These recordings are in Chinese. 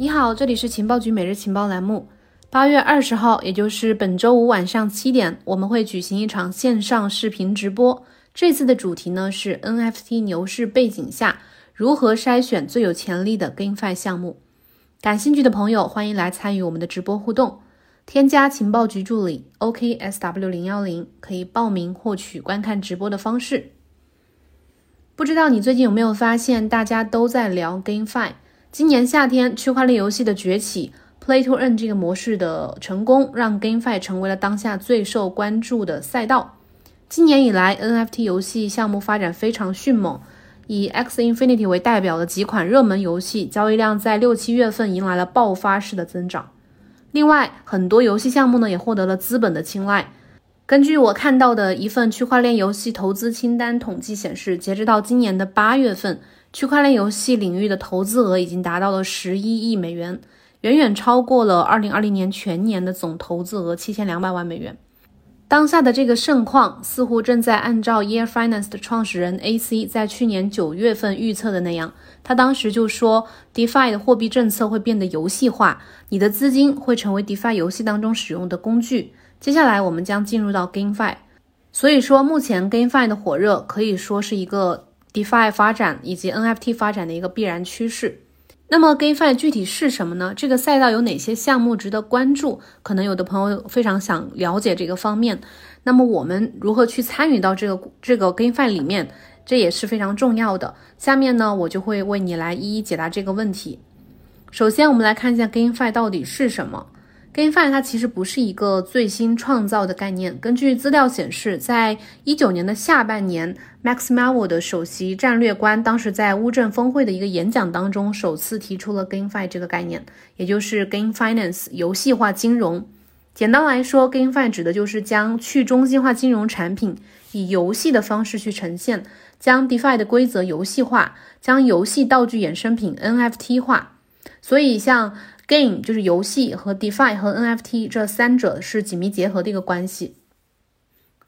你好，这里是情报局每日情报栏目。八月二十号，也就是本周五晚上七点，我们会举行一场线上视频直播。这次的主题呢是 NFT 牛市背景下如何筛选最有潜力的 GameFi 项目。感兴趣的朋友，欢迎来参与我们的直播互动。添加情报局助理 OKSW 零幺零，可以报名获取观看直播的方式。不知道你最近有没有发现，大家都在聊 GameFi。今年夏天，区块链游戏的崛起，Play to Earn 这个模式的成功，让 GameFi 成为了当下最受关注的赛道。今年以来，NFT 游戏项目发展非常迅猛，以 X Infinity 为代表的几款热门游戏交易量在六七月份迎来了爆发式的增长。另外，很多游戏项目呢也获得了资本的青睐。根据我看到的一份区块链游戏投资清单统计显示，截止到今年的八月份，区块链游戏领域的投资额已经达到了十一亿美元，远远超过了二零二零年全年的总投资额七千两百万美元。当下的这个盛况，似乎正在按照 Year Finance 的创始人 AC 在去年九月份预测的那样。他当时就说，DeFi 的货币政策会变得游戏化，你的资金会成为 DeFi 游戏当中使用的工具。接下来我们将进入到 GameFi，所以说目前 GameFi 的火热可以说是一个 DeFi 发展以及 NFT 发展的一个必然趋势。那么 GameFi 具体是什么呢？这个赛道有哪些项目值得关注？可能有的朋友非常想了解这个方面。那么我们如何去参与到这个这个 GameFi 里面？这也是非常重要的。下面呢，我就会为你来一一解答这个问题。首先，我们来看一下 GameFi 到底是什么。GameFi 它其实不是一个最新创造的概念。根据资料显示，在一九年的下半年，Max m a l 的首席战略官当时在乌镇峰会的一个演讲当中，首次提出了 GameFi 这个概念，也就是 Game Finance 游戏化金融。简单来说，GameFi 指的就是将去中心化金融产品以游戏的方式去呈现。将 DeFi 的规则游戏化，将游戏道具衍生品 NFT 化，所以像 Game 就是游戏和 DeFi 和 NFT 这三者是紧密结合的一个关系。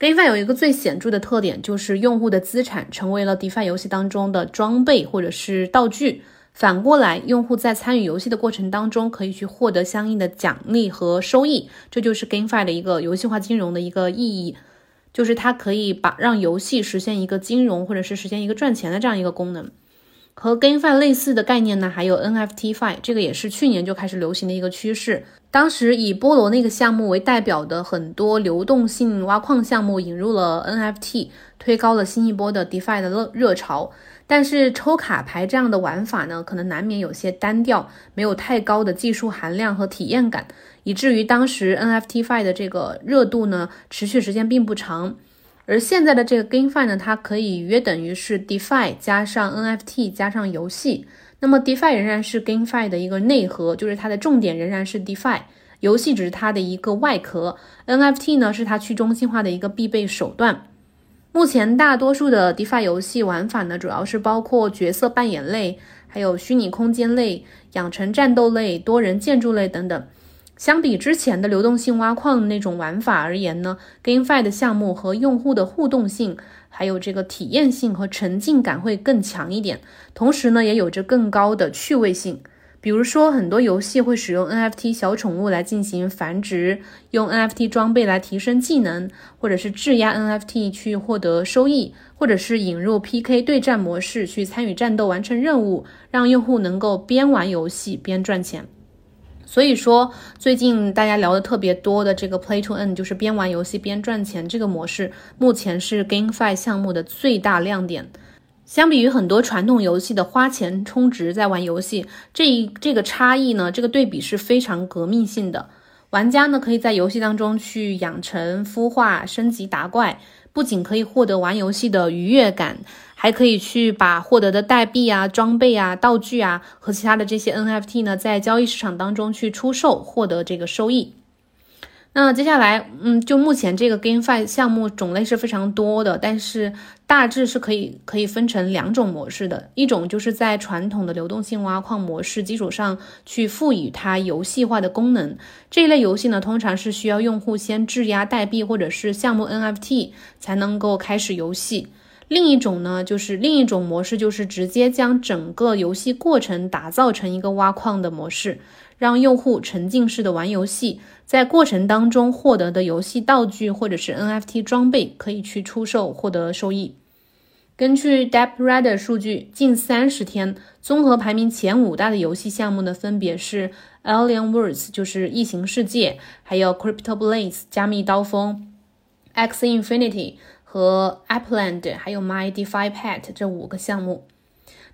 GameFi 有一个最显著的特点，就是用户的资产成为了 DeFi 游戏当中的装备或者是道具。反过来，用户在参与游戏的过程当中，可以去获得相应的奖励和收益。这就是 GameFi 的一个游戏化金融的一个意义。就是它可以把让游戏实现一个金融或者是实现一个赚钱的这样一个功能，和 GameFi 类似的概念呢，还有 NFTFi，这个也是去年就开始流行的一个趋势。当时以菠萝那个项目为代表的很多流动性挖矿项目引入了 NFT，推高了新一波的 DeFi 的热热潮。但是抽卡牌这样的玩法呢，可能难免有些单调，没有太高的技术含量和体验感。以至于当时 NFTFi 的这个热度呢，持续时间并不长，而现在的这个 GameFi 呢，它可以约等于是 DeFi 加上 NFT 加上游戏。那么 DeFi 仍然是 GameFi 的一个内核，就是它的重点仍然是 DeFi，游戏只是它的一个外壳，NFT 呢是它去中心化的一个必备手段。目前大多数的 DeFi 游戏玩法呢，主要是包括角色扮演类，还有虚拟空间类、养成战斗类、多人建筑类等等。相比之前的流动性挖矿那种玩法而言呢，GameFi 的项目和用户的互动性，还有这个体验性和沉浸感会更强一点，同时呢，也有着更高的趣味性。比如说，很多游戏会使用 NFT 小宠物来进行繁殖，用 NFT 装备来提升技能，或者是质押 NFT 去获得收益，或者是引入 PK 对战模式去参与战斗、完成任务，让用户能够边玩游戏边赚钱。所以说，最近大家聊的特别多的这个 Play to Earn，就是边玩游戏边赚钱这个模式，目前是 GameFi 项目的最大亮点。相比于很多传统游戏的花钱充值在玩游戏，这一这个差异呢，这个对比是非常革命性的。玩家呢，可以在游戏当中去养成、孵化、升级、打怪。不仅可以获得玩游戏的愉悦感，还可以去把获得的代币啊、装备啊、道具啊和其他的这些 NFT 呢，在交易市场当中去出售，获得这个收益。那接下来，嗯，就目前这个 GameFi 项目种类是非常多的，但是大致是可以可以分成两种模式的，一种就是在传统的流动性挖矿模式基础上去赋予它游戏化的功能。这一类游戏呢，通常是需要用户先质押代币或者是项目 NFT 才能够开始游戏。另一种呢，就是另一种模式，就是直接将整个游戏过程打造成一个挖矿的模式，让用户沉浸式的玩游戏，在过程当中获得的游戏道具或者是 NFT 装备可以去出售，获得收益。根据 DeppRider 数据，近三十天综合排名前五大的游戏项目呢，分别是 Alien Worlds，就是异形世界，还有 Crypto Blades 加密刀锋，X Infinity。和 Appland 还有 My DeFi Pet 这五个项目，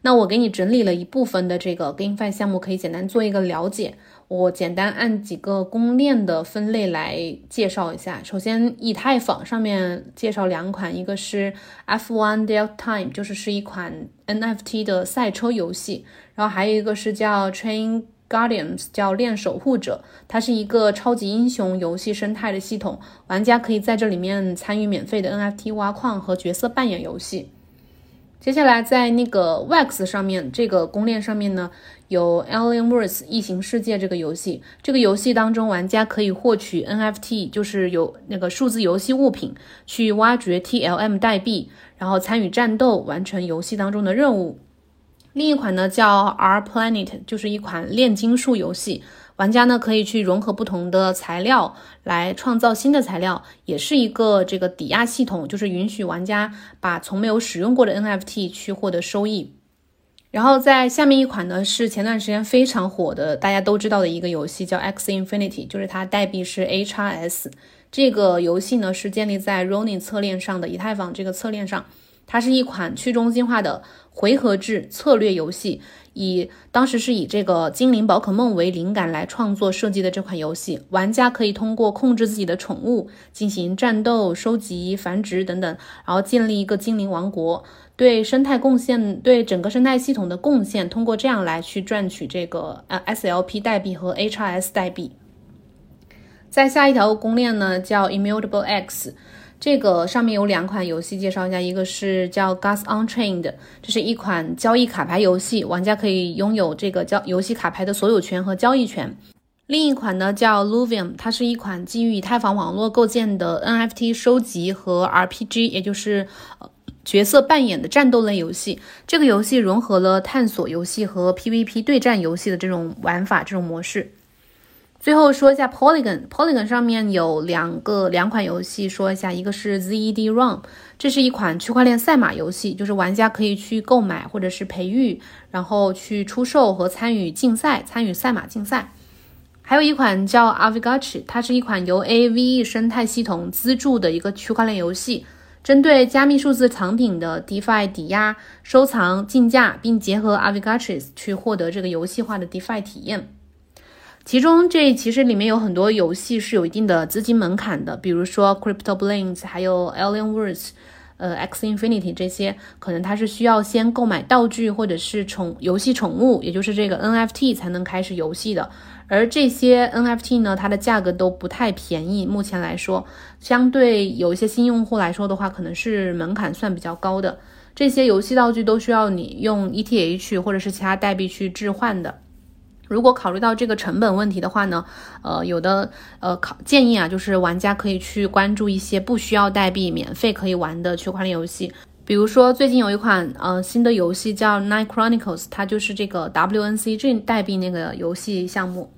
那我给你整理了一部分的这个 GameFi 项目，可以简单做一个了解。我简单按几个公链的分类来介绍一下。首先，以太坊上面介绍两款，一个是 F1 Delta Time，就是是一款 NFT 的赛车游戏，然后还有一个是叫 Train。Guardians 叫链守护者，它是一个超级英雄游戏生态的系统，玩家可以在这里面参与免费的 NFT 挖矿和角色扮演游戏。接下来在那个 Wax 上面这个公链上面呢，有 Alien Wars 异形世界这个游戏，这个游戏当中玩家可以获取 NFT，就是有那个数字游戏物品，去挖掘 TLM 代币，然后参与战斗，完成游戏当中的任务。另一款呢叫 R Planet，就是一款炼金术游戏，玩家呢可以去融合不同的材料来创造新的材料，也是一个这个抵押系统，就是允许玩家把从没有使用过的 NFT 去获得收益。然后在下面一款呢是前段时间非常火的，大家都知道的一个游戏叫 X Infinity，就是它代币是 HRS。这个游戏呢是建立在 Ronin 侧链上的以太坊这个侧链上。它是一款去中心化的回合制策略游戏，以当时是以这个精灵宝可梦为灵感来创作设计的这款游戏，玩家可以通过控制自己的宠物进行战斗、收集、繁殖等等，然后建立一个精灵王国，对生态贡献，对整个生态系统的贡献，通过这样来去赚取这个呃 SLP 代币和 HRS 代币。在下一条公链呢，叫 Immutable X。这个上面有两款游戏介绍一下，一个是叫 Gas Unchained，这是一款交易卡牌游戏，玩家可以拥有这个交游戏卡牌的所有权和交易权。另一款呢叫 Luvium，它是一款基于以太坊网络构建的 NFT 收集和 RPG，也就是角色扮演的战斗类游戏。这个游戏融合了探索游戏和 PVP 对战游戏的这种玩法，这种模式。最后说一下 Polygon，Polygon 上面有两个两款游戏，说一下，一个是 ZED Run，这是一款区块链赛马游戏，就是玩家可以去购买或者是培育，然后去出售和参与竞赛，参与赛马竞赛。还有一款叫 Avigachi，它是一款由 AVE 生态系统资助的一个区块链游戏，针对加密数字藏品的 DeFi 抵押、收藏、竞价，并结合 Avigachi 去获得这个游戏化的 DeFi 体验。其中这其实里面有很多游戏是有一定的资金门槛的，比如说 Crypto Blades，还有 Alien Worlds，呃，X Infinity 这些，可能它是需要先购买道具或者是宠游戏宠物，也就是这个 NFT 才能开始游戏的。而这些 NFT 呢，它的价格都不太便宜，目前来说，相对有一些新用户来说的话，可能是门槛算比较高的。这些游戏道具都需要你用 ETH 或者是其他代币去置换的。如果考虑到这个成本问题的话呢，呃，有的呃考建议啊，就是玩家可以去关注一些不需要代币、免费可以玩的区块链游戏，比如说最近有一款呃新的游戏叫 Nine Chronicles 它就是这个 WNCG 代币那个游戏项目。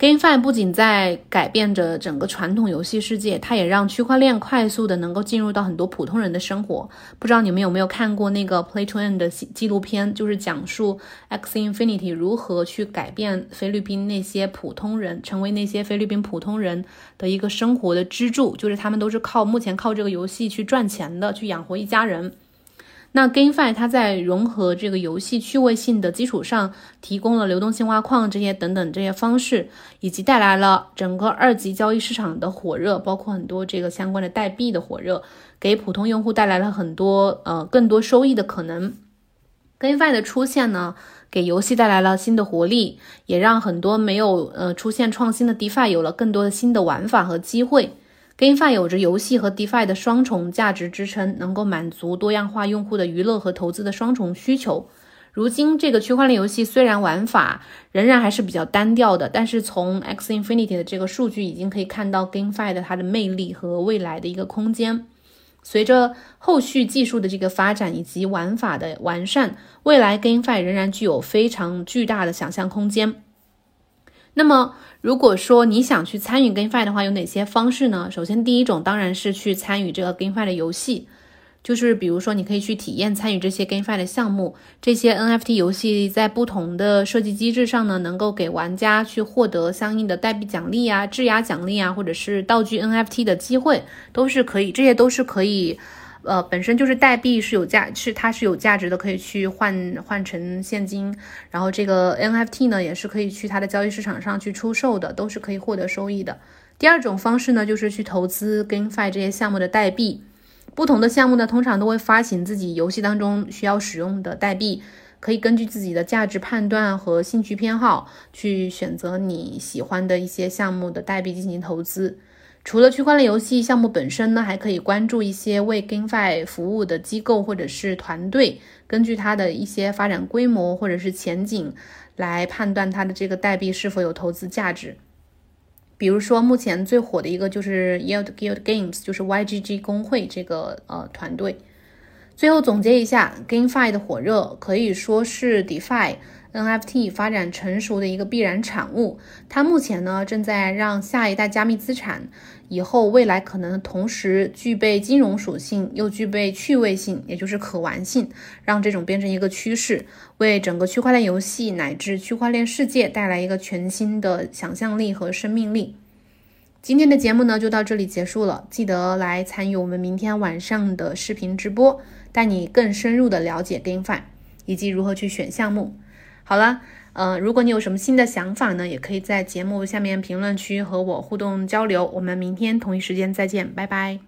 GameFi 不仅在改变着整个传统游戏世界，它也让区块链快速的能够进入到很多普通人的生活。不知道你们有没有看过那个 Play to End 的纪录片，就是讲述 X Infinity 如何去改变菲律宾那些普通人，成为那些菲律宾普通人的一个生活的支柱，就是他们都是靠目前靠这个游戏去赚钱的，去养活一家人。那 GameFi 它在融合这个游戏趣味性的基础上，提供了流动性挖矿这些等等这些方式，以及带来了整个二级交易市场的火热，包括很多这个相关的代币的火热，给普通用户带来了很多呃更多收益的可能。GameFi 的出现呢，给游戏带来了新的活力，也让很多没有呃出现创新的 DeFi 有了更多的新的玩法和机会。GameFi 有着游戏和 DeFi 的双重价值支撑，能够满足多样化用户的娱乐和投资的双重需求。如今，这个区块链游戏虽然玩法仍然还是比较单调的，但是从 X Infinity 的这个数据已经可以看到 GameFi 的它的魅力和未来的一个空间。随着后续技术的这个发展以及玩法的完善，未来 GameFi 仍然具有非常巨大的想象空间。那么，如果说你想去参与 GameFi 的话，有哪些方式呢？首先，第一种当然是去参与这个 GameFi 的游戏。就是比如说，你可以去体验参与这些 GameFi 的项目，这些 NFT 游戏在不同的设计机制上呢，能够给玩家去获得相应的代币奖励啊、质押奖励啊，或者是道具 NFT 的机会，都是可以，这些都是可以，呃，本身就是代币是有价，是它是有价值的，可以去换换成现金，然后这个 NFT 呢，也是可以去它的交易市场上去出售的，都是可以获得收益的。第二种方式呢，就是去投资 GameFi 这些项目的代币。不同的项目呢，通常都会发行自己游戏当中需要使用的代币，可以根据自己的价值判断和兴趣偏好去选择你喜欢的一些项目的代币进行投资。除了区块链游戏项目本身呢，还可以关注一些为 GameFi 服务的机构或者是团队，根据它的一些发展规模或者是前景来判断它的这个代币是否有投资价值。比如说，目前最火的一个就是 Yield Guild Games，就是 YGG 工会这个呃团队。最后总结一下，GameFi 的火热可以说是 DeFi。NFT 发展成熟的一个必然产物，它目前呢正在让下一代加密资产以后未来可能同时具备金融属性，又具备趣味性，也就是可玩性，让这种变成一个趋势，为整个区块链游戏乃至区块链世界带来一个全新的想象力和生命力。今天的节目呢就到这里结束了，记得来参与我们明天晚上的视频直播，带你更深入的了解 GameFi 以及如何去选项目。好了，呃，如果你有什么新的想法呢，也可以在节目下面评论区和我互动交流。我们明天同一时间再见，拜拜。